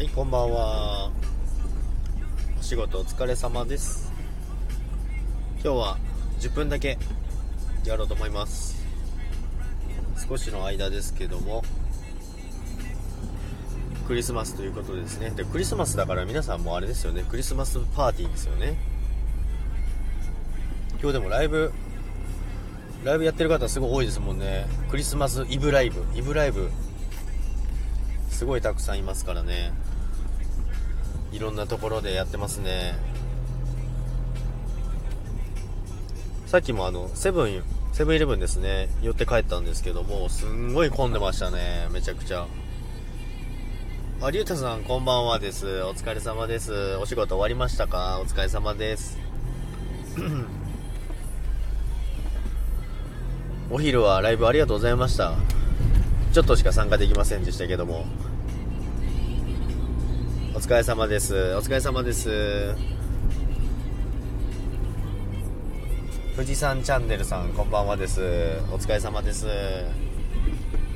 はい、こんばんは。お仕事お疲れ様です。今日は10分だけやろうと思います。少しの間ですけども、クリスマスということですね。で、クリスマスだから皆さんもあれですよね。クリスマスパーティーですよね。今日でもライブ、ライブやってる方すごい多いですもんね。クリスマスイブライブ、イブライブ、すごいたくさんいますからね。いろんなところでやってますね。さっきもあの、セブン、セブンイレブンですね、寄って帰ったんですけども、すんごい混んでましたね、めちゃくちゃ。あ、りゅうたさん、こんばんはです。お疲れ様です。お仕事終わりましたか？お疲れ様です。お昼はライブありがとうございました。ちょっとしか参加できませんでしたけども。お疲れ様です。お疲れ様です。富士山チャンネルさん、こんばんはです。お疲れ様です。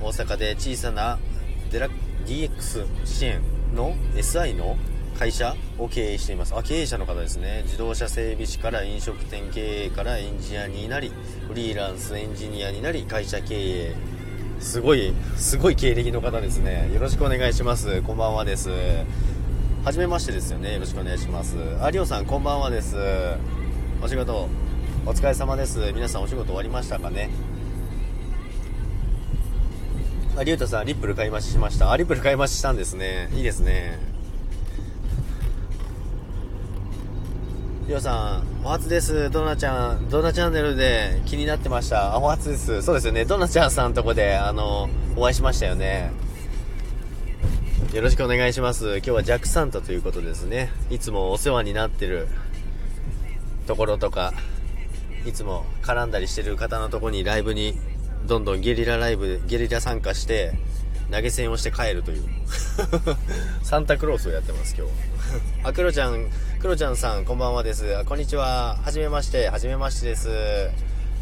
大阪で小さなデラ DX 支援の SI の会社を経営しています。あ、経営者の方ですね。自動車整備士から飲食店経営からエンジニアになり、フリーランスエンジニアになり、会社経営。すごい、すごい経歴の方ですね。よろしくお願いします。こんばんはです。はじめましてですよね。よろしくお願いします。あ、りょうさん、こんばんはです。お仕事、お疲れ様です。皆さんお仕事終わりましたかね？あ、りゅうたさん、リップル買い増ししました。あ、リップル買い増ししたんですね。いいですね。りょうさん、お初です。ドナちゃん、ドナチャンネルで気になってました。あ、お初です。そうですよね。ドナちゃんさんとこで、あの、お会いしましたよね。よろしくお願いします。今日はジャックサンタということですね。いつもお世話になってるところとか、いつも絡んだりしてる方のとこにライブに、どんどんゲリラライブ、ゲリラ参加して、投げ銭をして帰るという。サンタクロースをやってます、今日。あ、クロちゃん、クロちゃんさん、こんばんはです。こんにちは。はじめまして、はじめましてです。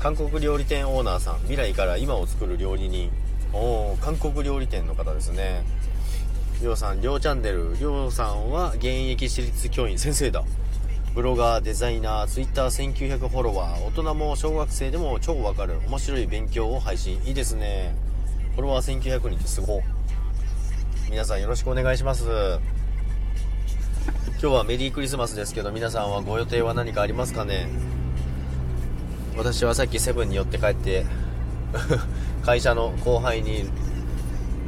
韓国料理店オーナーさん、未来から今を作る料理人。おー、韓国料理店の方ですね。りょうさん、りょうチャンネル。りょうさんは現役私立教員、先生だ。ブロガー、デザイナー、ツイッター1900フォロワー、大人も小学生でも超わかる、面白い勉強を配信。いいですね。フォロワー1900人ってすご。皆さんよろしくお願いします。今日はメリークリスマスですけど、皆さんはご予定は何かありますかね？私はさっきセブンに寄って帰って、会社の後輩に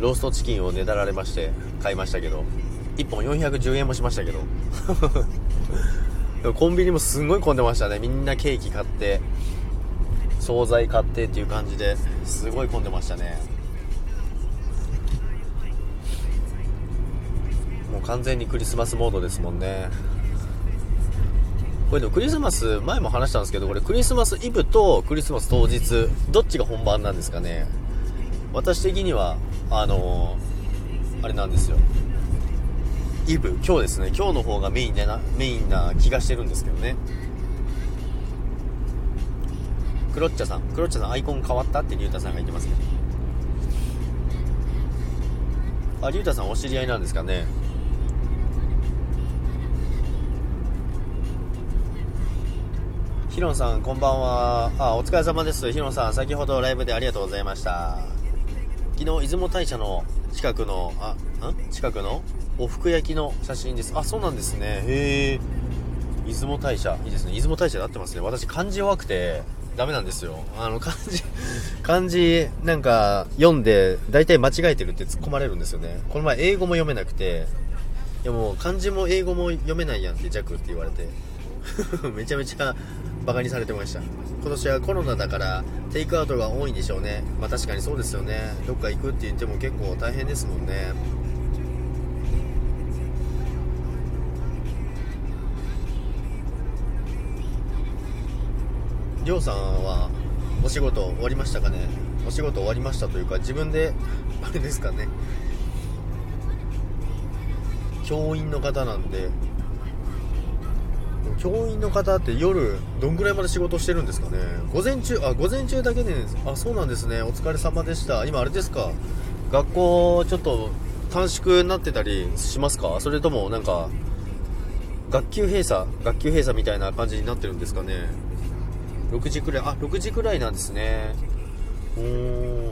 ローストチキンをねだられまして買いましたけど、1本410円もしましたけど。コンビニもすごい混んでましたね。みんなケーキ買って、惣菜買ってっていう感じですごい混んでましたね。もう完全にクリスマスモードですもんね。これでもクリスマス、前も話したんですけど、これクリスマスイブとクリスマス当日、どっちが本番なんですかね。私的には、あのーあれなんですよ。イブ、今日ですね。今日の方がメインでな、メインな気がしてるんですけどね。クロッチャさん、クロッチャさんアイコン変わったってリュウタさんが言ってますけど。あ、リュウタさんお知り合いなんですかね。ヒロンさん、こんばんは。あ、お疲れ様です。ヒロンさん、先ほどライブでありがとうございました。昨日、出雲大社の近くの、あ、ん？近くの？おふく焼きの写真です。あ、そうなんですね。へえ。出雲大社。いいですね。出雲大社で合ってますね。私、漢字弱くて、ダメなんですよ。あの、漢字、漢字、なんか、読んで、大体間違えてるって突っ込まれるんですよね。この前、英語も読めなくて、いやもう、漢字も英語も読めないやんって、弱って言われて。めちゃめちゃバカにされてました。今年はコロナだからテイクアウトが多いんでしょうね。まあ確かにそうですよね。どっか行くって言っても結構大変ですもんね。りょうさんはお仕事終わりましたかね？お仕事終わりましたというか自分であれですかね。教員の方なんで教員の方って夜どんぐらいまで仕事してるんですかね？午前中あ午前中だけであそうなんですね。お疲れ様でした。今あれですか？学校ちょっと短縮になってたりしますか？それともなんか学級閉鎖学級閉鎖みたいな感じになってるんですかね？6時くらいあ6時くらいなんですね。うー。ん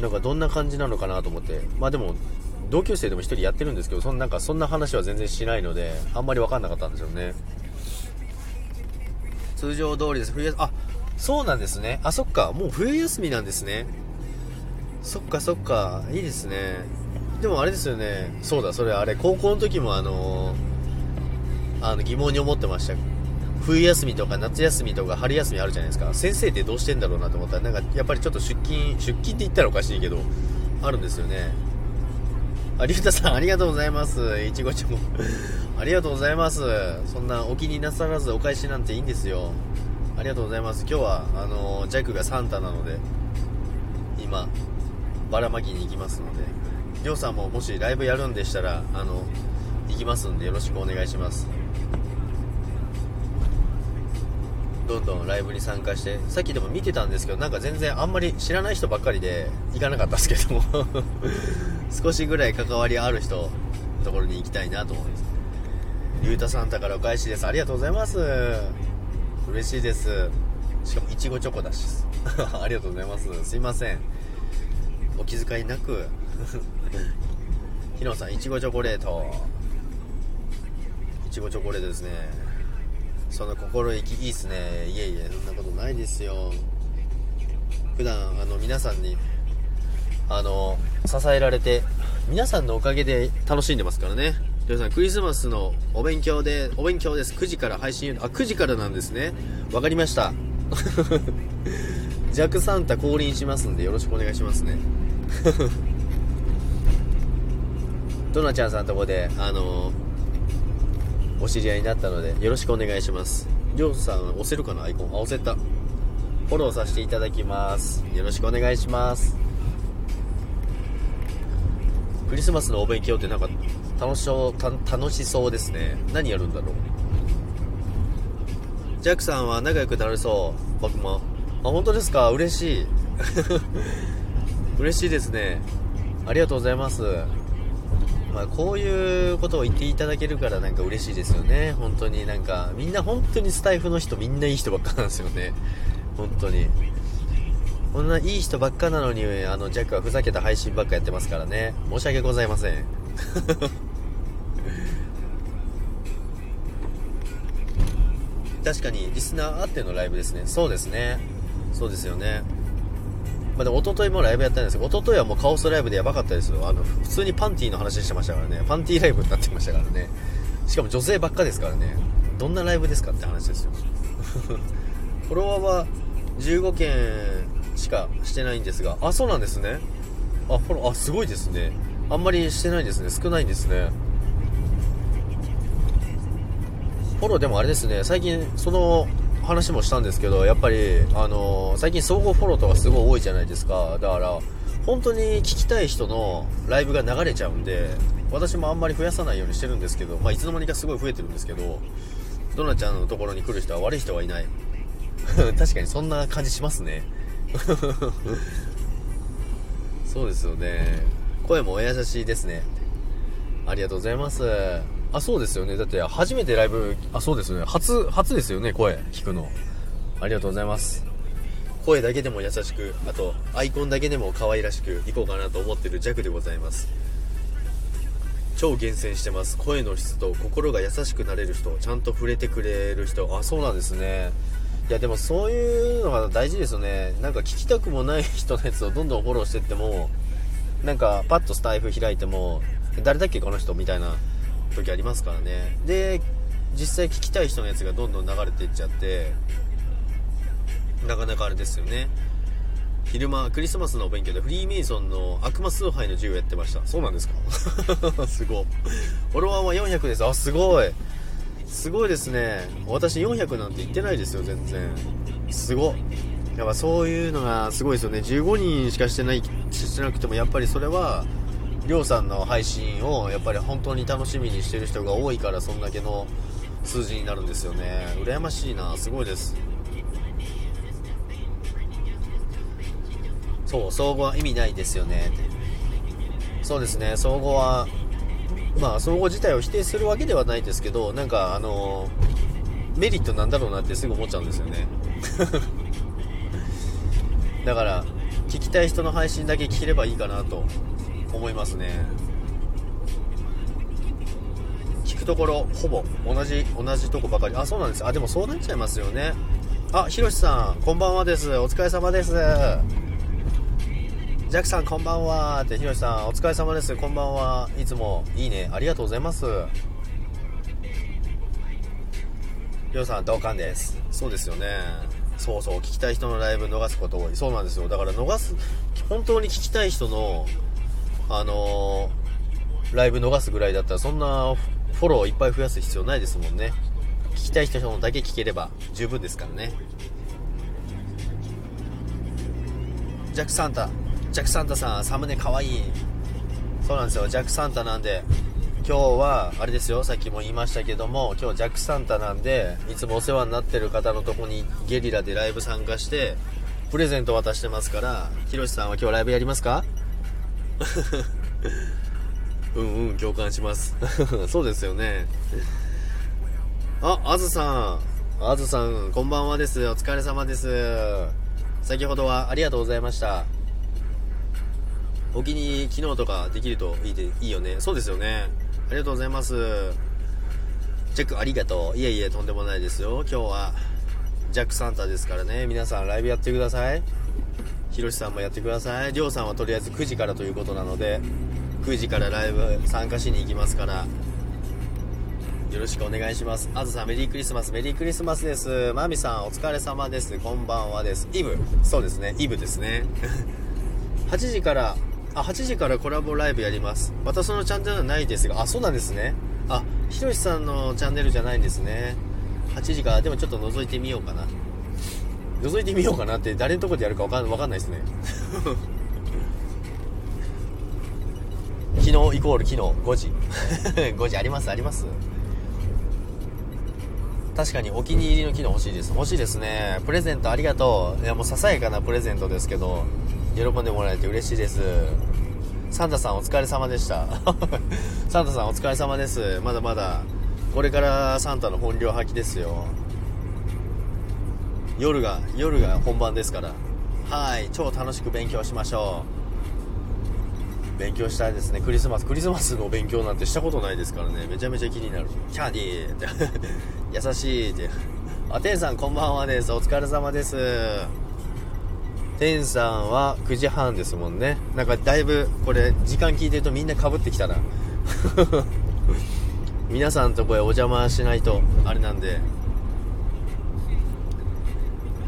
なんかどんな感じなのかなと思って。まあでも同級生でも1人やってるんですけどそんなんかそんな話は全然しないのであんまり分かんなかったんですよね。通常通りです。冬休あそうなんですね。あそっか。もう冬休みなんですね。そっかそっか。いいですね。でもあれですよね。そうだそれあれ高校の時もあのあの疑問に思ってました。冬休みとか夏休みとか春休みあるじゃないですか。先生ってどうしてんだろうなと思ったらなんかやっぱりちょっと出勤出勤って言ったらおかしいけどあるんですよね。ありゅうたさんありがとうございます。いちごちゃんも。ありがとうございます。そんなお気になさらずお返しなんていいんですよ。ありがとうございます。今日はあのジャックがサンタなので今ばらまきに行きますのでりょうさんももしライブやるんでしたらあの行きますんでよろしくお願いします。どんどんライブに参加してさっきでも見てたんですけどなんか全然あんまり知らない人ばっかりで行かなかったですけども。少しぐらい関わりある人のところに行きたいなと思います。りゅうたサンタからお返しです。ありがとうございます。嬉しいです。しかもいちごチョコだし。ありがとうございます。すいません。お気遣いなく。ひろさんいちごチョコレート。いちごチョコレートですね。その心意気いいっすね。いえいえそんなことないですよ。普段あの皆さんにあの支えられて皆さんのおかげで楽しんでますからね。皆さんクリスマスのお勉強でお勉強です。9時から配信あ9時からなんですね。わかりました。ジャクサンタ降臨しますんでよろしくお願いしますね。ドナちゃんさんのとこであのお知り合いになったのでよろしくお願いします。りょうさん押せるかな？アイコン。あ押せた。フォローさせていただきます。よろしくお願いします。クリスマスのお勉強ってなんか楽しそう楽しそうですね。何やるんだろう？ジャックさんは仲良くなれそう僕も。あ本当ですか？嬉しい。嬉しいですね。ありがとうございます。まあ、こういうことを言っていただけるからなんか嬉しいですよね。本当になんかみんな本当にスタイフの人みんないい人ばっかなんですよね。本当に。こんないい人ばっかなのにあのジャックはふざけた配信ばっかやってますからね。申し訳ございません。確かにリスナーあってのライブですね。そうですね。そうですよね。まあ、でも一昨日もライブやったんですけど一昨日はもうカオスライブでやばかったですよ。あの普通にパンティーの話してましたからね。パンティーライブになってましたからね。しかも女性ばっかですからね。どんなライブですかって話ですよ。フォロワーは15件しかしてないんですが。あそうなんですね。あフォローあすごいですね。あんまりしてないですね。少ないんですね。フォローでもあれですね。最近その話もしたんですけどやっぱり、あのー、最近総合フォローとかすごい多いじゃないですか。だから本当に聞きたい人のライブが流れちゃうんで私もあんまり増やさないようにしてるんですけど、まあ、いつの間にかすごい増えてるんですけどドナちゃんのところに来る人は悪い人はいない。確かにそんな感じしますね。そうですよね声もお優しいですねありがとうございますあ、そうですよね。だって初めてライブ、あ、そうですよね。初、初ですよね、声聞くの。ありがとうございます。声だけでも優しく、あと、アイコンだけでも可愛らしくいこうかなと思ってる弱でございます。超厳選してます。声の質と心が優しくなれる人、ちゃんと触れてくれる人。あ、そうなんですね。いや、でもそういうのが大事ですよね。なんか聞きたくもない人のやつをどんどんフォローしてっても、なんかパッとスタイフ開いても、誰だっけこの人みたいな時ありますからね。で実際聞きたい人のやつがどんどん流れていっちゃってなかなかあれですよね。昼間クリスマスのお勉強でフリーメイソンの悪魔崇拝の授業やってました。そうなんですか？すごい。フォロワーは400です。あすごい。すごいですね。私400なんて言ってないですよ全然。すご。やっぱそういうのがすごいですよね。15人しかしてないしてなくてもやっぱりそれはりょうさんの配信をやっぱり本当に楽しみにしてる人が多いからそんだけの数字になるんですよね。羨ましいな。すごいです。そう総合は意味ないですよね。そうですね。総合はまあ総合自体を否定するわけではないですけどなんかあのメリットなんだろうなってすぐ思っちゃうんですよね。だから聞きたい人の配信だけ聞ければいいかなと思いますね。聞くところほぼ同じ同じとこばかり。あそうなんです。あでもそうなっちゃいますよね。あひろしさんこんばんはです。お疲れ様です。ジャックさんこんばんは。ってひろしさんお疲れ様です。こんばんは。いつもいいね。ありがとうございます。りょうさん同感です。そうですよね。そうそう聞きたい人のライブ逃すこと多い。そうなんですよ。だから逃す本当に聞きたい人のあのー、ライブ逃すぐらいだったらそんなフォローいっぱい増やす必要ないですもんね。聞きたい人のだけ聞ければ十分ですからね。ジャックサンタジャックサンタさんサムネかわい。いそうなんですよ。ジャックサンタなんで今日はあれですよ。さっきも言いましたけども今日ジャックサンタなんでいつもお世話になってる方のとこにゲリラでライブ参加してプレゼント渡してますからひろしさんは今日ライブやりますか？うんうん共感します。そうですよね。ああずさん。あずさんこんばんはです。お疲れ様です。先ほどはありがとうございました。お気に入り昨日とかできるといいでいいよね。そうですよね。ありがとうございます。チェックありがとう。いえいえとんでもないですよ。今日はジャックサンタですからね。皆さんライブやってください。ひろしさんもやってください。りょうさんはとりあえず9時からということなので9時からライブ参加しに行きますから。よろしくお願いします。あずさんメリークリスマス。メリークリスマスです。まみさんお疲れ様です。こんばんはです。イブ。そうですね。イブですね。8時からあ、8時からコラボライブやります。またそのチャンネルはないですが、あ、そうなんですね。あ、ひろしさんのチャンネルじゃないんですね。8時から、でもちょっと覗いてみようかな。覗いてみようかなって誰のとこでやるかわかんわかんないですね。昨日イコール昨日5時。5時あります？あります？確かにお気に入りの機能欲しいです。欲しいですね。プレゼントありがとう。いやもうささやかなプレゼントですけど、喜んでもらえて嬉しいです。サンタさんお疲れ様でした。サンタさんお疲れ様です。まだまだこれからサンタの本領発揮ですよ。夜が夜が本番ですから。はい超楽しく勉強しましょう。勉強したいですね。クリスマスクリスマスの勉強なんてしたことないですからね。めちゃめちゃ気になる。キャディーって。優しいって。あてんさんこんばんはです。お疲れ様です。天さんは9時半ですもんね。なんかだいぶこれ時間聞いてるとみんなかぶってきたな。皆さんとこへお邪魔しないとあれなんで。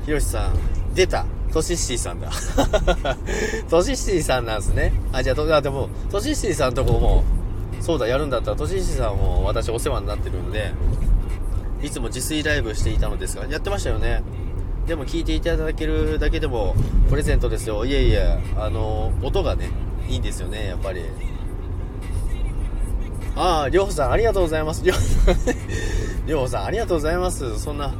ひろしさん出た。トシシティさんだ。トシシティさんなんですね。あじゃあでもトシシティさんとこもそうだやるんだったらトシシティさんも私お世話になってるんでいつも自炊ライブしていたのですがやってましたよね。でも聞いていただけるだけでもプレゼントですよ。いえいえあの音がねいいんですよねやっぱり。あありょうさんありがとうございます。りょうさんさんありがとうございます。そんな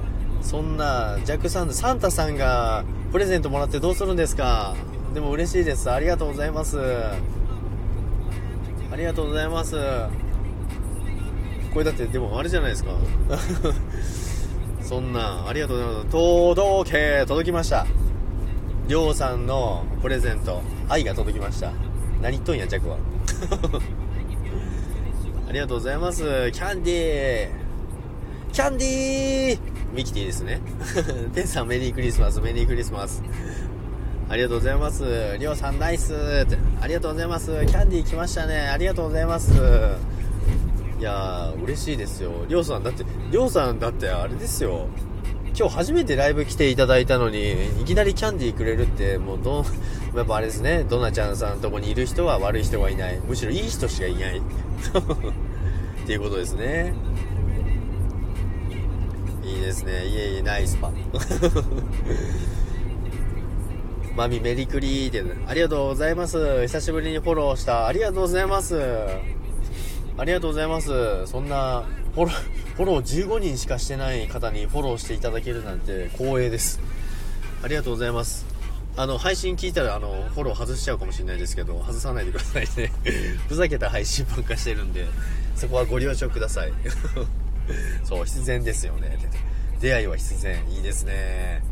そんなジャックさんサンタさんがプレゼントもらってどうするんですか。でも嬉しいです。ありがとうございます。ありがとうございます。これだってでもあれじゃないですか。そんなありがとうございます。届け届きました。りょうさんのプレゼント愛が届きました。何言っとんやジャックは。ありがとうございます。キャンディー。キャンディー。ミキティですね。テンさんメリークリスマス。メリークリスマス。ありがとうございます。りょうさんナイスって。ありがとうございます。キャンディー来ましたね。ありがとうございます。やー、嬉しいですよ。りょうさん、だって、りょうさんだってあれですよ。今日初めてライブ来ていただいたのに、いきなりキャンディーくれるって、もうど、やっぱあれですね、ドナちゃんさんのとこにいる人は悪い人はいない。むしろいい人しかいない。っていうことですね。いいですね。いえいえ、ナイスパ。マミメリクリーって、ありがとうございます。久しぶりにフォローした。ありがとうございます。ありがとうございます。そんな、フォロー、フォロー15人しかしてない方にフォローしていただけるなんて光栄です。ありがとうございます。あの、配信聞いたら、あの、フォロー外しちゃうかもしれないですけど、外さないでくださいね。ふざけた配信ばっかしてるんで、そこはご了承ください。そう、必然ですよね。出会いは必然。いいですね。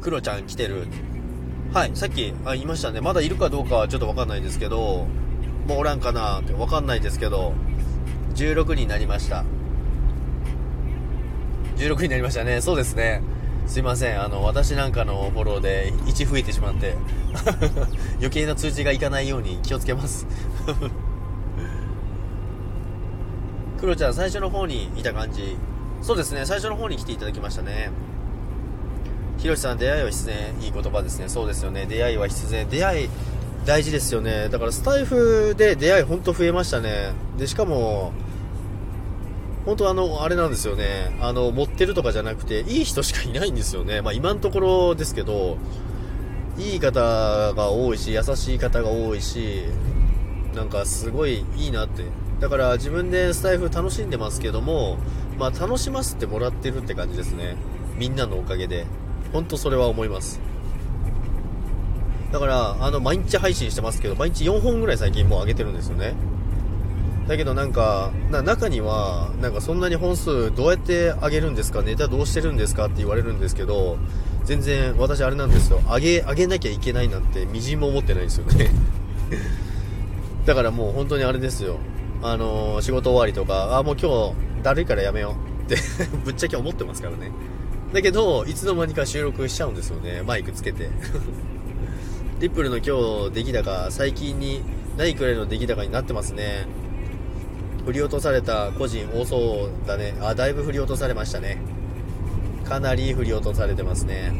クロちゃん来てる。はい、さっき、あ、言いましたね。まだいるかどうかはちょっとわかんないですけど、もうおらんかなってわかんないですけど、16になりました。16になりましたね。そうですね。すいません。あの、私なんかのフォローで1増えてしまって 余計な通知がいかないように気をつけます クロちゃん、最初の方にいた感じ。そうですね、最初の方に来ていただきましたね。ひろしさん、出会いは必然。いい言葉ですね。そうですよね。出会いは必然。出会い、大事ですよね。だからスタイフで出会いほんと増えましたね。で、しかも、本当あの、あれなんですよね。あの、持ってるとかじゃなくて、いい人しかいないんですよね。まあ今のところですけど、いい方が多いし、優しい方が多いし、なんかすごいいいなって。だから自分でスタイフ楽しんでますけども、まあ楽しませてもらってるって感じですね。みんなのおかげで。本当それは思います。だから、あの、毎日配信してますけど、毎日4本ぐらい最近もう上げてるんですよね。だけどなんか、な中には、なんかそんなに本数どうやって上げるんですかネタどうしてるんですかって言われるんですけど、全然私あれなんですよ。上げ、上げなきゃいけないなんてみじんも思ってないんですよね。だからもう本当にあれですよ。あのー、仕事終わりとか、あ、もう今日だるいからやめようって ぶっちゃけ思ってますからね。だけど、いつの間にか収録しちゃうんですよね。マイクつけて。リップルの今日出来高、最近にないくらいの出来高になってますね。振り落とされた個人多そうだね。あ、だいぶ振り落とされましたね。かなり振り落とされてますね。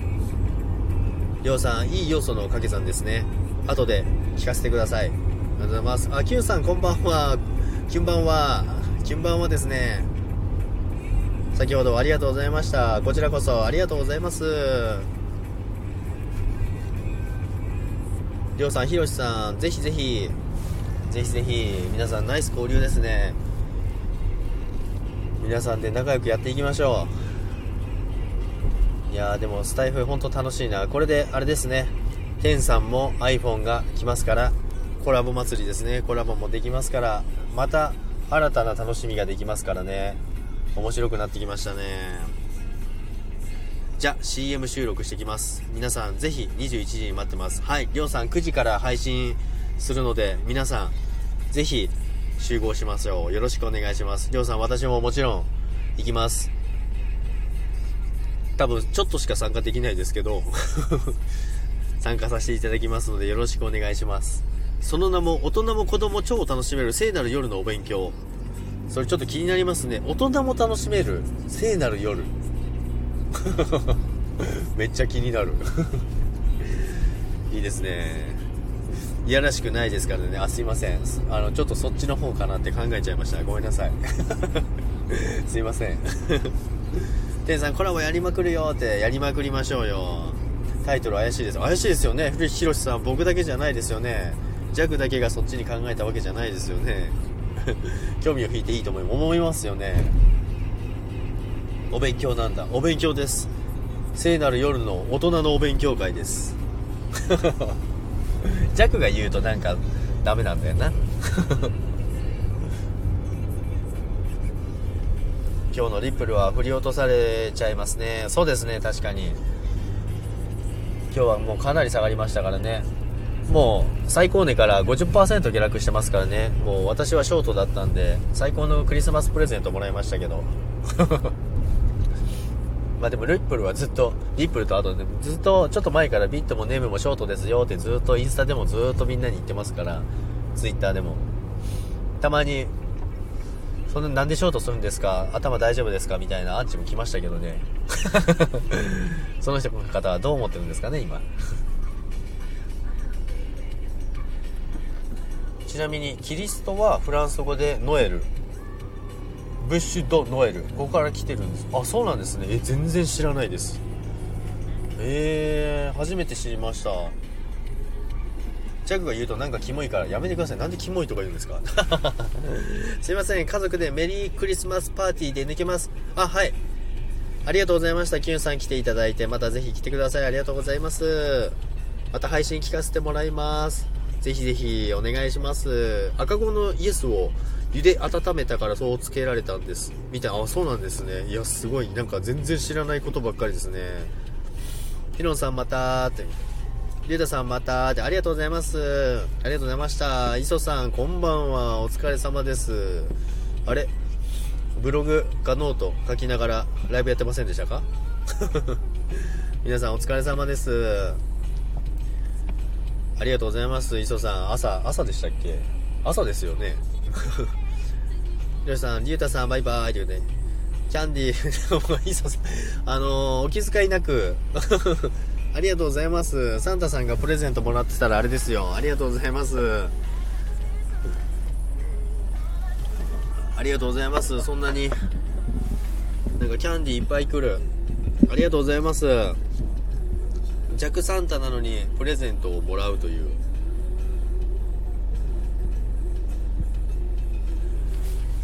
りょうさん、いい要素の掛け算ですね。後で聞かせてください。ありがとうございます。あ、キュンさん、こんばんは。キュンばんは。キュンばんはですね。先ほどありがとうございました。こちらこそありがとうございます。りょうさん、ひろしさん、ぜひぜひ、ぜひぜひ皆さんナイス交流ですね。皆さんで仲良くやっていきましょう。いやーでもスタイフ本当楽しいな。これであれですね。テンさんも iPhone が来ますからコラボ祭りですね。コラボもできますからまた新たな楽しみができますからね。面白くなってきましたね。じゃ CM 収録してきます皆さんぜひ21時に待ってますはいりょうさん9時から配信するので皆さんぜひ集合しますよ。よろしくお願いします。りょうさん、私ももちろん行きます。多分、ちょっとしか参加できないですけど 参加させていただきますのでよろしくお願いします。その名も、大人も子供超楽しめる聖なる夜のお勉強。それちょっと気になりますね。大人も楽しめる聖なる夜。めっちゃ気になる いいですね。いやらしくないですからね。あ、すいません。あの、ちょっとそっちの方かなって考えちゃいました。ごめんなさい。すいません。天さん、コラボやりまくるよって、やりまくりましょうよ。タイトル怪しいです。怪しいですよね。ひろしさん、僕だけじゃないですよね。ジャグだけがそっちに考えたわけじゃないですよね。興味を引いていいと思いますよね。お勉強なんだ。お勉強です。聖なる夜の大人のお勉強会です。弱が言うとなんかダメなんだよな。今日のリップルは振り落とされちゃいますね。そうですね。確かに。今日はもうかなり下がりましたからね。もう最高値から50%下落してますからね。もう私はショートだったんで最高のクリスマスプレゼントもらいましたけど。まあでもリップルはずっと、リップルとあとね、ずっとちょっと前からビットもネームもショートですよってずっとインスタでもずっとみんなに言ってますから、ツイッターでも。たまに、そんななんでショートするんですか？頭大丈夫ですか？みたいなアンチも来ましたけどね。その人の方はどう思ってるんですかね、今。ちなみに、キリストはフランス語でノエル。ブッシュ・ド・ノエル。ここから来てるんです。あそうなんですね。え全然知らないです。えー、初めて知りました。ジャグが言うとなんかキモいからやめてください。なんでキモいとか言うんですか？すいません。家族でメリークリスマスパーティーで抜けます。あはい。ありがとうございました。キュンさん来ていただいて、またぜひ来てください。ありがとうございます。また配信聞かせてもらいます。ぜひぜひお願いします。赤子のイエスを茹で温めたからそうつけられたんです。みたいな、あ、そうなんですね。いや、すごい、なんか全然知らないことばっかりですね。ヒロンさんまたーって。リュウタさんまたーって、ありがとうございます。ありがとうございました。磯さん、こんばんは。お疲れ様です。あれ？ブログかノート書きながらライブやってませんでしたか？皆さんお疲れ様です。ありがとうございます。磯さん、朝、朝でしたっけ？朝ですよね。りょうさん、りゅうたさん、バイバイって言うね。キャンディー、あのー、お気遣いなく ありがとうございます。サンタさんがプレゼントもらってたらあれですよ。ありがとうございます。ありがとうございます。そんなに、なんかキャンディーいっぱい来る。ありがとうございます。弱サンタなのにプレゼントをもらうという。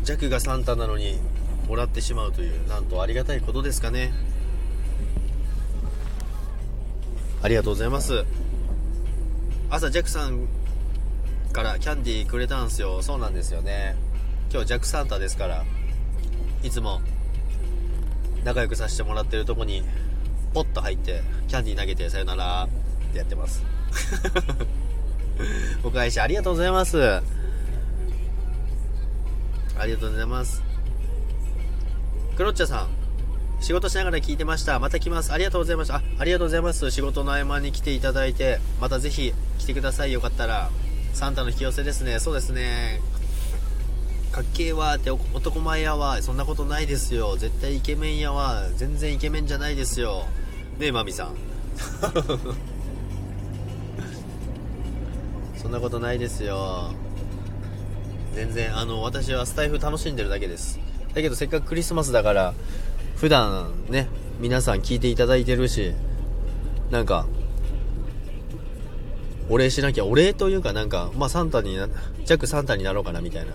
弱がサンタなのにもらってしまうという、なんとありがたいことですかね。ありがとうございます。朝、ジャックさんからキャンディーくれたんすよ。そうなんですよね。今日ジャックサンタですから、いつも仲良くさせてもらってるとこに、ポッと入って、キャンディー投げて、さよならってやってます。お返しありがとうございます。ありがとうございます。クロッチャさん。仕事しながら聞いてました。また来ます。ありがとうございました。あ、ありがとうございます。仕事の合間に来ていただいて、またぜひ来てください。よかったら。サンタの引き寄せですね。そうですね。かっけえわって男前やわ。そんなことないですよ。絶対イケメンやわ。全然イケメンじゃないですよ。ねえ、マミさん。そんなことないですよ。全然、あの、私はスタイフ楽しんでるだけです。だけどせっかくクリスマスだから、普段ね、皆さん聞いていただいてるし、なんか、お礼しなきゃ、お礼というかなんか、まあサンタにな、ジャックサンタになろうかなみたいな、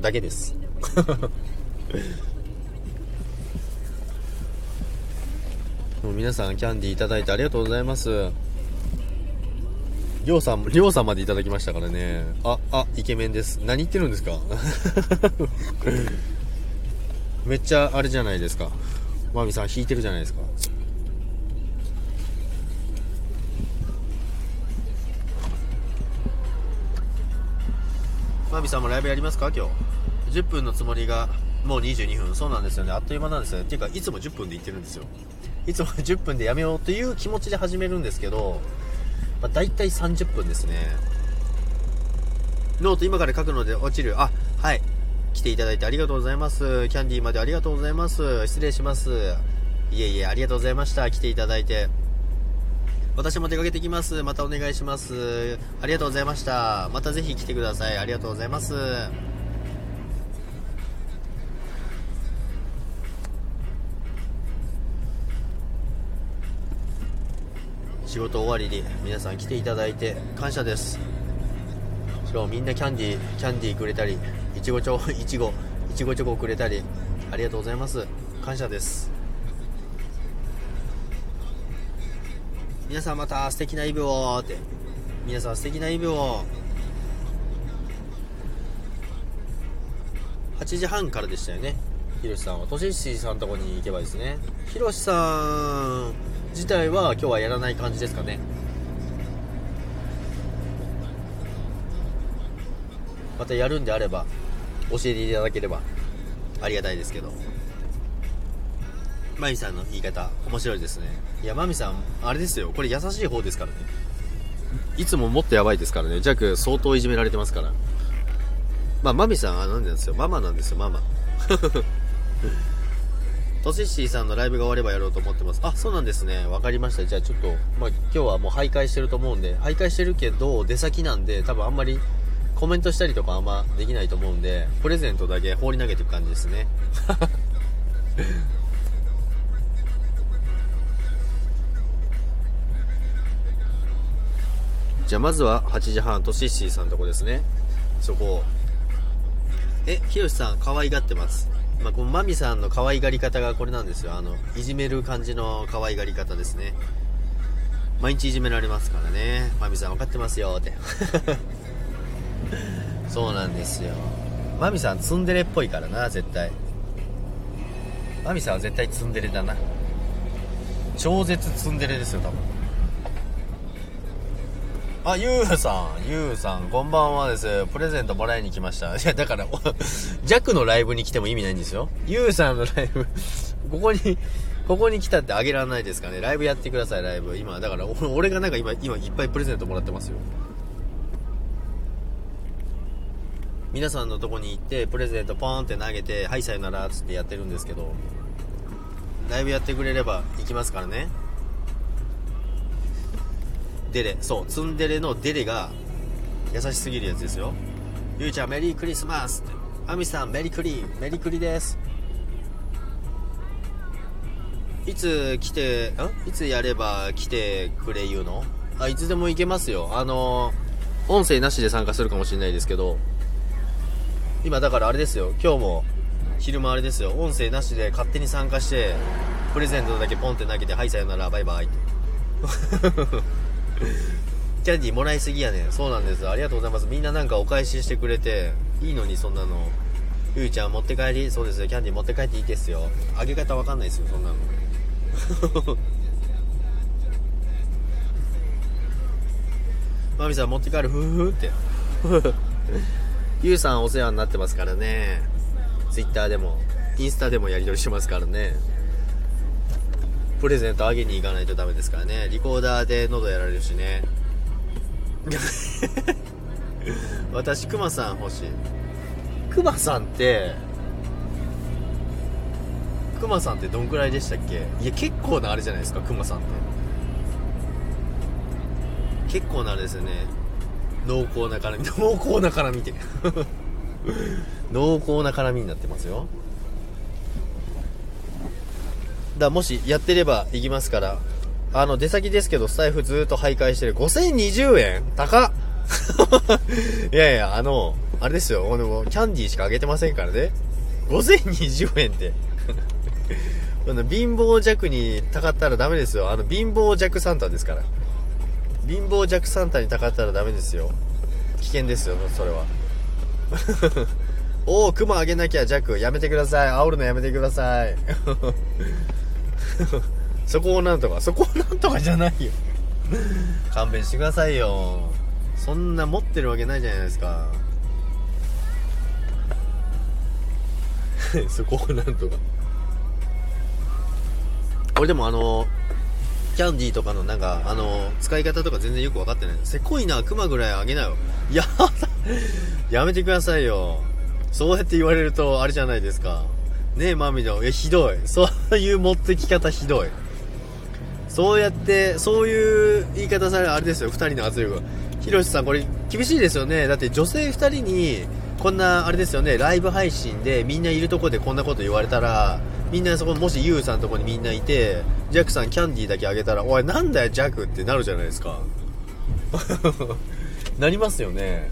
だけです。もう皆さんキャンディーいただいてありがとうございます。りょうさん、りょうさんまでいただきましたからね。あ、あ、イケメンです。何言ってるんですか？めっちゃあれじゃないですか。マミさん弾いてるじゃないですか。マミさんもライブやりますか？今日。10分のつもりがもう22分。そうなんですよね。あっという間なんですよね。っていうかいつも10分で行ってるんですよ。いつも10分でやめようという気持ちで始めるんですけど、まあ、大体30分ですねノート今から書くので落ちるあはい来ていただいてありがとうございます。キャンディーまでありがとうございます。失礼します。いえいえ、ありがとうございました。来ていただいて。私も出かけてきます。またお願いします。ありがとうございました。またぜひ来てください。ありがとうございます。仕事終わりに皆さん来ていただいて感謝です。しかもみんなキャンディー、キャンディーくれたり、いちごちょ、いちご、いちごチョコくれたり、ありがとうございます。感謝です。皆さんまた素敵なイブをって。皆さん素敵なイブを。8時半からでしたよね。ひろしさんは。とししさんのとこに行けばですね。ひろしさん自体は今日はやらない感じですかね。またやるんであれば教えていただければありがたいですけど。マミさんの言い方面白いですね。いやマミさんあれですよ。これ優しい方ですからね。いつももっとやばいですからね。ジャック相当いじめられてますから。まあマミさんは何なんですよ。ママなんですよママ。トシッシーさんのライブが終わればやろうと思ってます。あ、そうなんですね。わかりました。じゃあちょっと、まあ今日はもう徘徊してると思うんで、徘徊してるけど、出先なんで、多分あんまりコメントしたりとかあんまできないと思うんで、プレゼントだけ放り投げていく感じですね。じゃあまずは8時半、としっしーさんのとこですね。そこ。え、ひろしさん、可愛がってます。まあ、このマミさんの可愛がり方がこれなんですよ。あの、いじめる感じの可愛がり方ですね。毎日いじめられますからね。マミさん分かってますよって。そうなんですよ。マミさんツンデレっぽいからな、絶対。マミさんは絶対ツンデレだな。超絶ツンデレですよ、多分。あ、ゆうさん、ゆうさん、こんばんはです。プレゼントもらいに来ました。いや、だから、弱のライブに来ても意味ないんですよ。ゆうさんのライブ、ここに、ここに来たってあげられないですかね。ライブやってください、ライブ。今、だから、俺がなんか今、今いっぱいプレゼントもらってますよ。皆さんのとこに行って、プレゼントポーンって投げて、はい、さよなら、つってやってるんですけど、ライブやってくれれば行きますからね。デレそうツンデレのデレが優しすぎるやつですよ。ゆうちゃんメリークリスマスって。アミさんメリクリメリクリです。いつ来てん？いつやれば来てくれ言うの？あいつでも行けますよ。あの音声なしで参加するかもしれないですけど。今だからあれですよ。今日も昼間あれですよ。音声なしで勝手に参加してプレゼントだけポンって投げてはいさよならバイバイって。キャンディーもらいすぎやねん。そうなんです。ありがとうございます。みんななんかお返ししてくれて、いいのにそんなの。ゆうちゃん持って帰りそうですよ。キャンディー持って帰っていいですよ。あげ方わかんないですよ、そんなの。マミさん持って帰る、ふふふって。ゆうさんお世話になってますからね。ツイッターでも、インスタでもやり取りしてますからね。プレゼントあげに行かないとダメですからね。リコーダーで喉やられるしね。私、クマさん欲しい。クマさんって、クマさんってどんくらいでしたっけ？いや、結構なあれじゃないですか、クマさんって。結構なあれですよね。濃厚な絡み、濃厚な絡みって。濃厚な絡みになってますよ。だもしやってれば行きますから。あの、出先ですけど、スタイフずっと徘徊してる。5020円？高っ いやいや、あの、あれですよ。俺もキャンディーしかあげてませんからね。5020円って。貧乏弱にたかったらダメですよ。あの、貧乏弱サンタですから。貧乏弱サンタにたかったらダメですよ。危険ですよ、それは。おお、雲あげなきゃ弱。やめてください。煽るのやめてください。そこをなんとか、そこをなんとかじゃないよ。勘弁してくださいよ。そんな持ってるわけないじゃないですか。そこをなんとか。俺でもあの、キャンディーとかのなんか、あの、使い方とか全然よく分かってない。せこいな、クマぐらいあげなよ。やだやめてくださいよ。そうやって言われると、あれじゃないですか。ねえ、マミの。え、ひどい。そういう持ってき方ひどい。そうやって、そういう言い方されるあれですよ、二人の圧力。ひろしさん、これ厳しいですよね。だって女性二人に、こんな、あれですよね、ライブ配信でみんないるとこでこんなこと言われたら、みんなそこ、もしユウさんのとこにみんないて、ジャックさんキャンディーだけあげたら、おい、なんだよ、ジャックってなるじゃないですか。なりますよね。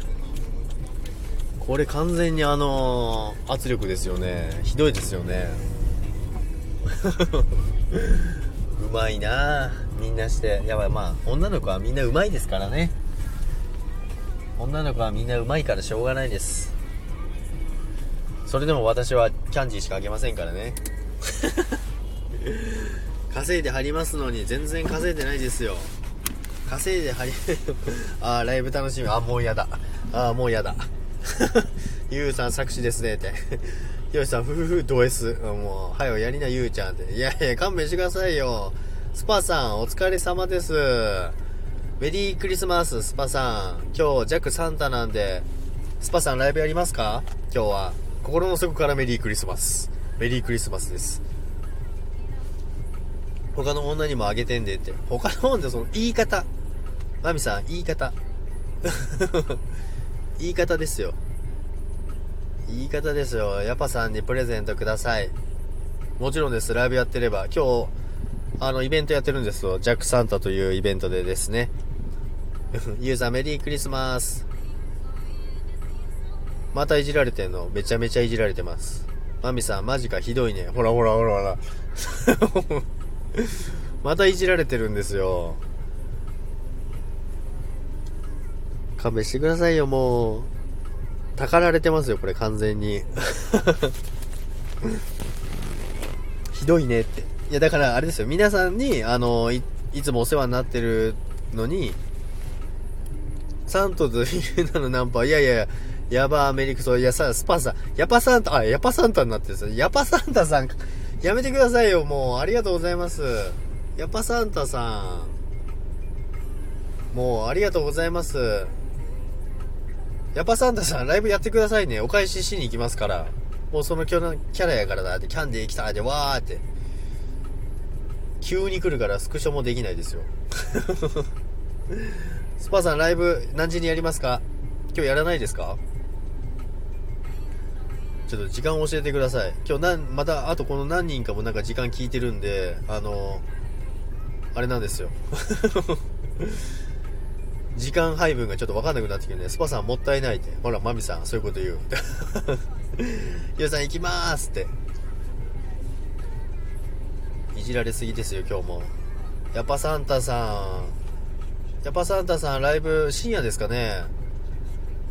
これ完全にあのー、圧力ですよね。ひどいですよね。うまいなみんなして。やばい、まあ、女の子はみんなうまいですからね。女の子はみんなうまいからしょうがないです。それでも私はキャンディーしかあげませんからね。稼いで貼りますのに全然稼いでないですよ。稼いで貼り、ああ、ライブ楽しみ。あ、もうやだ。ああ、もうやだ。ゆうさん作詞ですねって。ひろしさん、ふふふ、ド S。もう、はよ、やりな、ゆうちゃんって。いやいや、勘弁してくださいよ。スパさん、お疲れ様です。メリークリスマス、スパさん。今日、ジャックサンタなんで、スパさんライブやりますか？今日は。心の底からメリークリスマス。メリークリスマスです。他の女にもあげてんでって。他の女その言い方。マミさん、言い方。言い方ですよ。言い方ですよ。ヤパさんにプレゼントください。もちろんです。ライブやってれば。今日、あの、イベントやってるんですよ。ジャックサンタというイベントでですね。ユーザーメリークリスマス。またいじられてんのめちゃめちゃいじられてます。マミさん、マジか、ひどいね。ほらほらほらほら。またいじられてるんですよ。勘弁してくださいよ、もう。たかられてますよ、これ完全に。ひどいねって。いや、だからあれですよ、皆さんに、あの、い、いつもお世話になってるのに、サントという名のナンパ、いやいや、ヤバアメリクソ、いやさ、スパさん、ヤパサンタ、あ、ヤパサンタになってるんですよ。ヤパサンタさん、やめてくださいよ、もう。ありがとうございます。ヤパサンタさん。もう、ありがとうございます。ヤパサンタさん、ライブやってくださいね。お返ししに行きますから。もうそのキャラやからだって、キャンディー来たで、わーって。急に来るからスクショもできないですよ。スパさん、ライブ何時にやりますか？今日やらないですか？ちょっと時間を教えてください。今日なん、また、あとこの何人かもなんか時間聞いてるんで、あの、あれなんですよ。時間配分がちょっとわかんなくなってきてね、スパさんもったいないって。ほら、マミさん、そういうこと言う。ゆうさん行きまーすって。いじられすぎですよ、今日も。やっぱサンタさん。やっぱサンタさん、ライブ深夜ですかね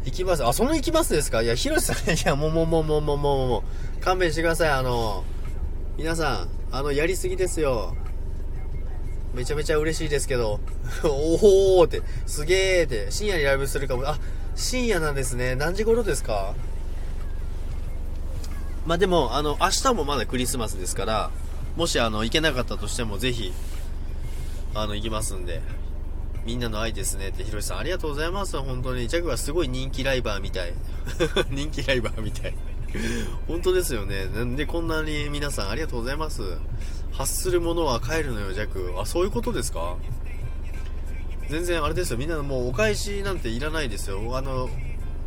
行きます。あ、その行きますですか？いや、ヒロシさん、いや、もうもうもうもうもうもうもう、勘弁してください。あの、皆さん、あの、やりすぎですよ。めちゃめちゃ嬉しいですけど、おおって、すげーって、深夜にライブするかも、あ、深夜なんですね。何時頃ですか？まあ、でも、あの、明日もまだクリスマスですから、もし、あの、行けなかったとしても、ぜひ、あの、行きますんで、みんなの愛ですねって、ひろしさんありがとうございます。本当に。ジャグはすごい人気ライバーみたい。人気ライバーみたい。本当ですよね。なんでこんなに皆さんありがとうございます？発するものは帰るのよ、ジャク。あ、そういうことですか？全然あれですよ。みんなもうお返しなんていらないですよ。あの、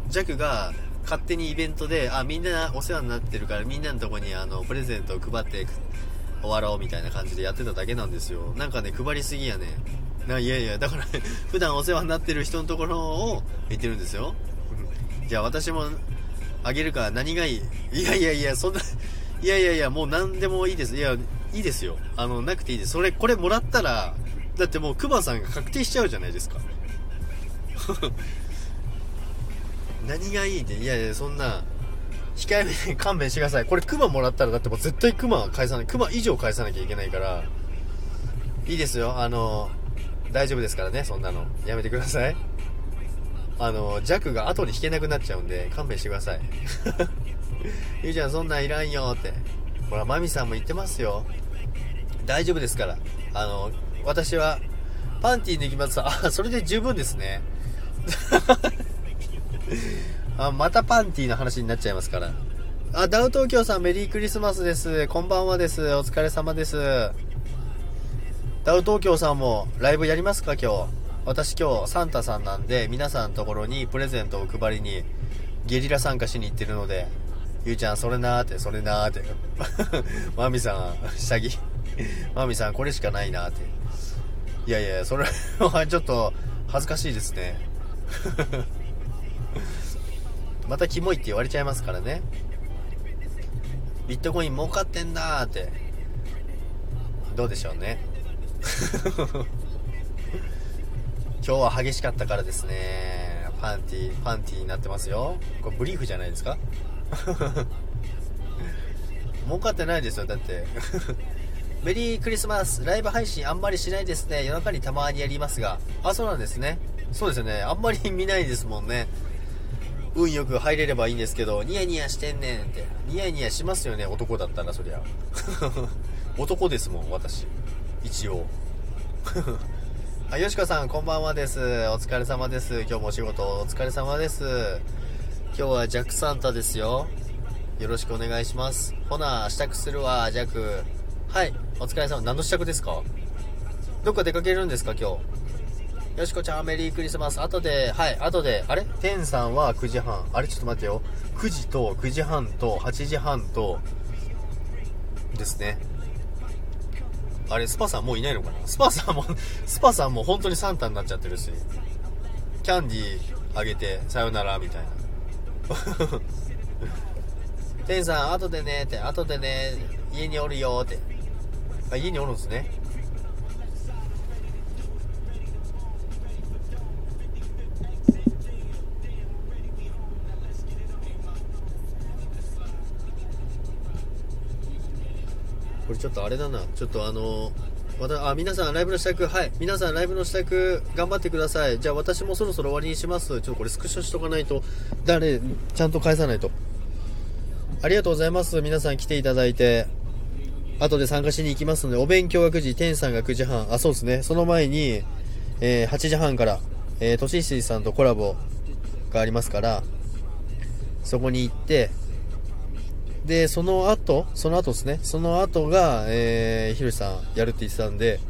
ジャクが勝手にイベントで、あ、みんなお世話になってるからみんなのとこにあの、プレゼントを配って終わろうみたいな感じでやってただけなんですよ。なんかね、配りすぎやね。ないやいや、だから 普段お世話になってる人のところを言ってるんですよ。じゃあ私もあげるから何がいい？いやいやいや、そんな、いやいやいや、もう何でもいいです。いや、いいですよ。あの、なくていいです。それ、これもらったら、だってもうクマさんが確定しちゃうじゃないですか。何がいいって、いやいや、そんな、控えめに勘弁してください。これクマもらったら、だってもう絶対クマは返さない、クマ以上返さなきゃいけないから、いいですよ。あの、大丈夫ですからね、そんなの。やめてください。あの、弱が後に引けなくなっちゃうんで、勘弁してください。ゆうちゃんそんなんいらんよって。ほら、マミさんも言ってますよ。大丈夫ですから。あの、私は、パンティー脱ぎますあ、それで十分ですね。あ、またパンティーの話になっちゃいますから。あ、ダウ東京さんメリークリスマスです。こんばんはです。お疲れ様です。ダウ東京さんもライブやりますか今日？私今日サンタさんなんで皆さんのところにプレゼントを配りにゲリラ参加しに行ってるので、ゆうちゃんそれなーって、それなーって。マミさん、下着。マミさんこれしかないなーって。いやいや、それ はちょっと恥ずかしいですね。またキモいって言われちゃいますからね。ビットコイン儲かってんだーって。どうでしょうね。今日は激しかったからですね。パンティ、パンティになってますよ。これブリーフじゃないですか？儲かってないですよ、だって。メリークリスマス、ライブ配信あんまりしないですね。夜中にたまにやりますが。あ、そうなんですね。そうですよね。あんまり見ないですもんね。運よく入れればいいんですけど、ニヤニヤしてんねんって。ニヤニヤしますよね、男だったら、そりゃ。男ですもん、私。一応。あ、よしこさん、こんばんはです。お疲れ様です。今日もお仕事お疲れ様です。今日はジャックサンタですよ。よろしくお願いします。ほな、支度するわ、ジャック。はい、お疲れ様。何の支度ですか？どっか出かけるんですか、今日？よしこちゃん、メリークリスマス。後で、はい、後で、あれ？テンさんは9時半。あれ？ちょっと待ってよ。9時と9時半と8時半と、ですね。あれ、スパさんもういないのかな？スパさんも、スパさんも本当にサンタになっちゃってるし、キャンディーあげて、さよなら、みたいな。天さん、後でね、って、後でね、家におるよ、って。あ、家におるんですね。これちょっとあれだな。ちょっとあのまた、あ、皆さんライブの支度、はい。皆さんライブの支度頑張ってください。じゃあ私もそろそろ終わりにします。ちょっとこれスクショしとかないと、誰、ちゃんと返さないと。ありがとうございます。皆さん来ていただいて。後で参加しに行きますので、お勉強が9時、天さんが9時半。あ、そうですね。その前に、えー、8時半から、えー、とししさんとコラボがありますから、そこに行って、で、その後、その後ですね、その後が、えー、ひろしさんやるって言ってたんで、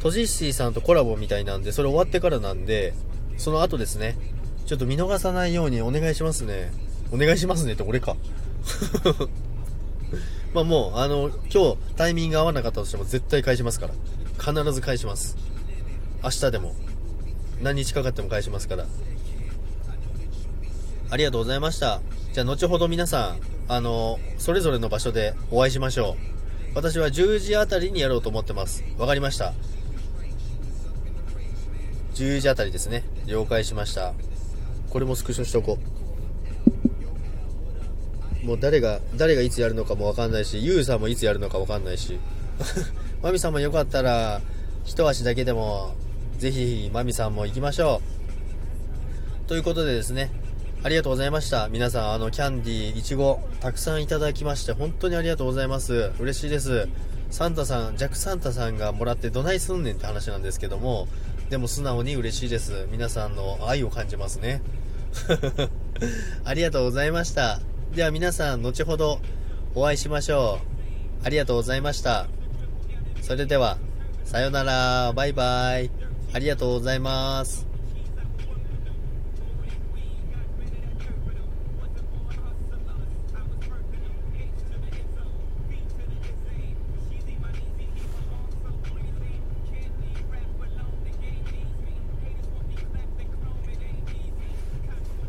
とじっしーさんとコラボみたいなんで、それ終わってからなんで、その後ですね、ちょっと見逃さないようにお願いしますね。お願いしますねって俺か。まあもう、あの、今日タイミング合わなかったとしても絶対返しますから。必ず返します。明日でも。何日かかっても返しますから。ありがとうございました。じゃあ、後ほど皆さん、あの、それぞれの場所でお会いしましょう。私は10時あたりにやろうと思ってます。わかりました。10時あたりですね。了解しました。これもスクショしとこう。もう誰が、誰がいつやるのかもわかんないし、ゆうさんもいつやるのかわかんないし。マミさんもよかったら、一足だけでも、ぜひ、マミさんも行きましょう。ということでですね、ありがとうございました。皆さん、あの、キャンディー、いちご、たくさんいただきまして、本当にありがとうございます。嬉しいです。サンタさん、ジャックサンタさんがもらってどないすんねんって話なんですけども、でも素直に嬉しいです。皆さんの愛を感じますね。ありがとうございました。では皆さん、後ほどお会いしましょう。ありがとうございました。それでは、さよなら、バイバイ。ありがとうございます。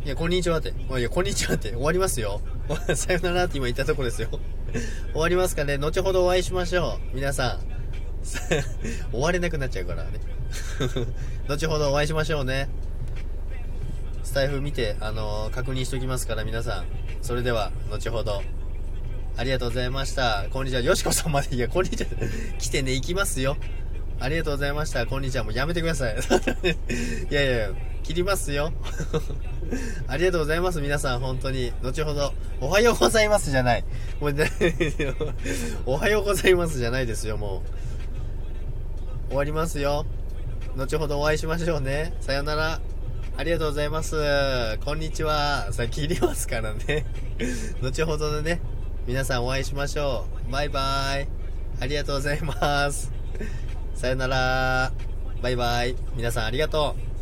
いや、こんにちはって。いや、こんにちはって。終わりますよ。さよならって今言ったとこですよ。終わりますかね。後ほどお会いしましょう。皆さん。終われなくなっちゃうからね。後ほどお会いしましょうね。スタイフ見て、あのー、確認しときますから、皆さん。それでは、後ほど。ありがとうございました。こんにちは。よしこさんまで、いや、こんにちは。来てね、行きますよ。ありがとうございました。こんにちは。もうやめてください。いやいや、切りますよ。ありがとうございます、皆さん、本当に。後ほど、おはようございますじゃない。もう、おはようございますじゃないですよ、もう。終わりますよ。後ほどお会いしましょうね。さよなら。ありがとうございます。こんにちは。さあ、切りますからね。後ほどでね、皆さんお会いしましょう。バイバイ。ありがとうございます。さよなら。バイバイ。皆さんありがとう。